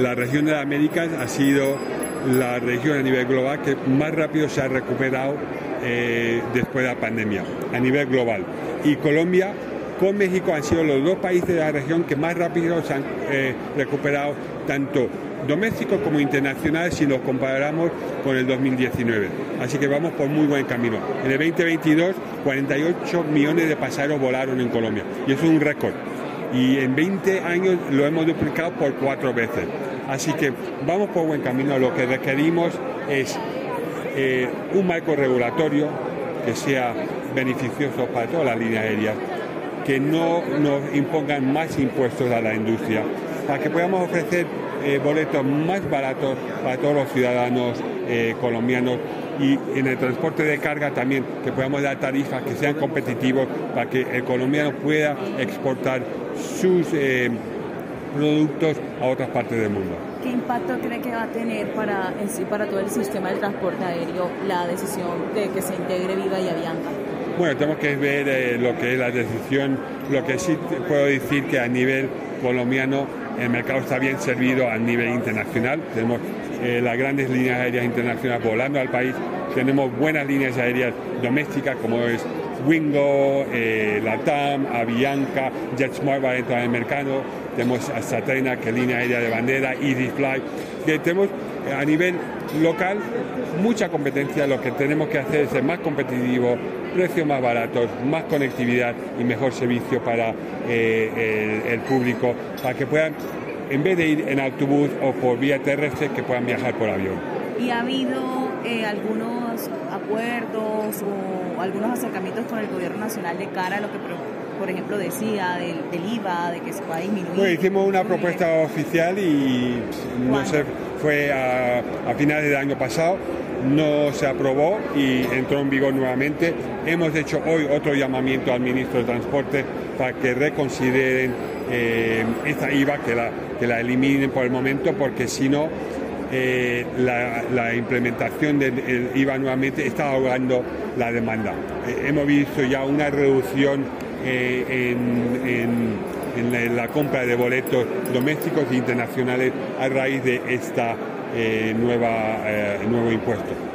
la región de las Américas ha sido la región a nivel global que más rápido se ha recuperado eh, después de la pandemia, a nivel global. Y Colombia con México han sido los dos países de la región que más rápido se han eh, recuperado tanto domésticos como internacionales si nos comparamos con el 2019. Así que vamos por muy buen camino. En el 2022, 48 millones de pasajeros volaron en Colombia y eso es un récord. Y en 20 años lo hemos duplicado por cuatro veces. Así que vamos por buen camino. Lo que requerimos es eh, un marco regulatorio que sea beneficioso para todas las líneas aéreas, que no nos impongan más impuestos a la industria, para que podamos ofrecer eh, boletos más baratos para todos los ciudadanos eh, colombianos y en el transporte de carga también que podamos dar tarifas que sean competitivos para que el colombiano pueda exportar sus eh, productos a otras partes del mundo. ¿Qué impacto cree que va a tener para, en sí, para todo el sistema de transporte aéreo la decisión de que se integre Viva y Avianca? Bueno, tenemos que ver lo que es la decisión. Lo que sí puedo decir que a nivel colombiano el mercado está bien servido a nivel internacional. Tenemos eh, las grandes líneas aéreas internacionales volando al país. Tenemos buenas líneas aéreas domésticas como es Wingo, eh, Latam, Avianca, JetSmart va a entrar en el mercado. Tenemos Astratena, que es línea aérea de bandera, EasyFly. Que tenemos eh, a nivel local mucha competencia. Lo que tenemos que hacer es ser más competitivo, precios más baratos, más conectividad y mejor servicio para eh, el, público, para que puedan, en vez de ir en autobús o por vía terrestre, que puedan viajar por avión. ¿Y ha habido eh, algunos acuerdos o algunos acercamientos con el gobierno nacional de cara a lo que, por ejemplo, decía del, IVA, de que se pueda disminuir? Pues hicimos una propuesta oficial y no sé, fue a, a finales del año pasado no se aprobó y entró en vigor nuevamente. Hemos hecho hoy otro llamamiento al ministro de Transporte para que reconsideren eh, esta IVA, que la, que la eliminen por el momento, porque si no, eh, la, implementación del IVA nuevamente está ahogando la demanda. Eh, hemos visto ya una reducción en, en la compra de boletos domésticos e internacionales a raíz de eh, nueva, eh, nuevo impuesto.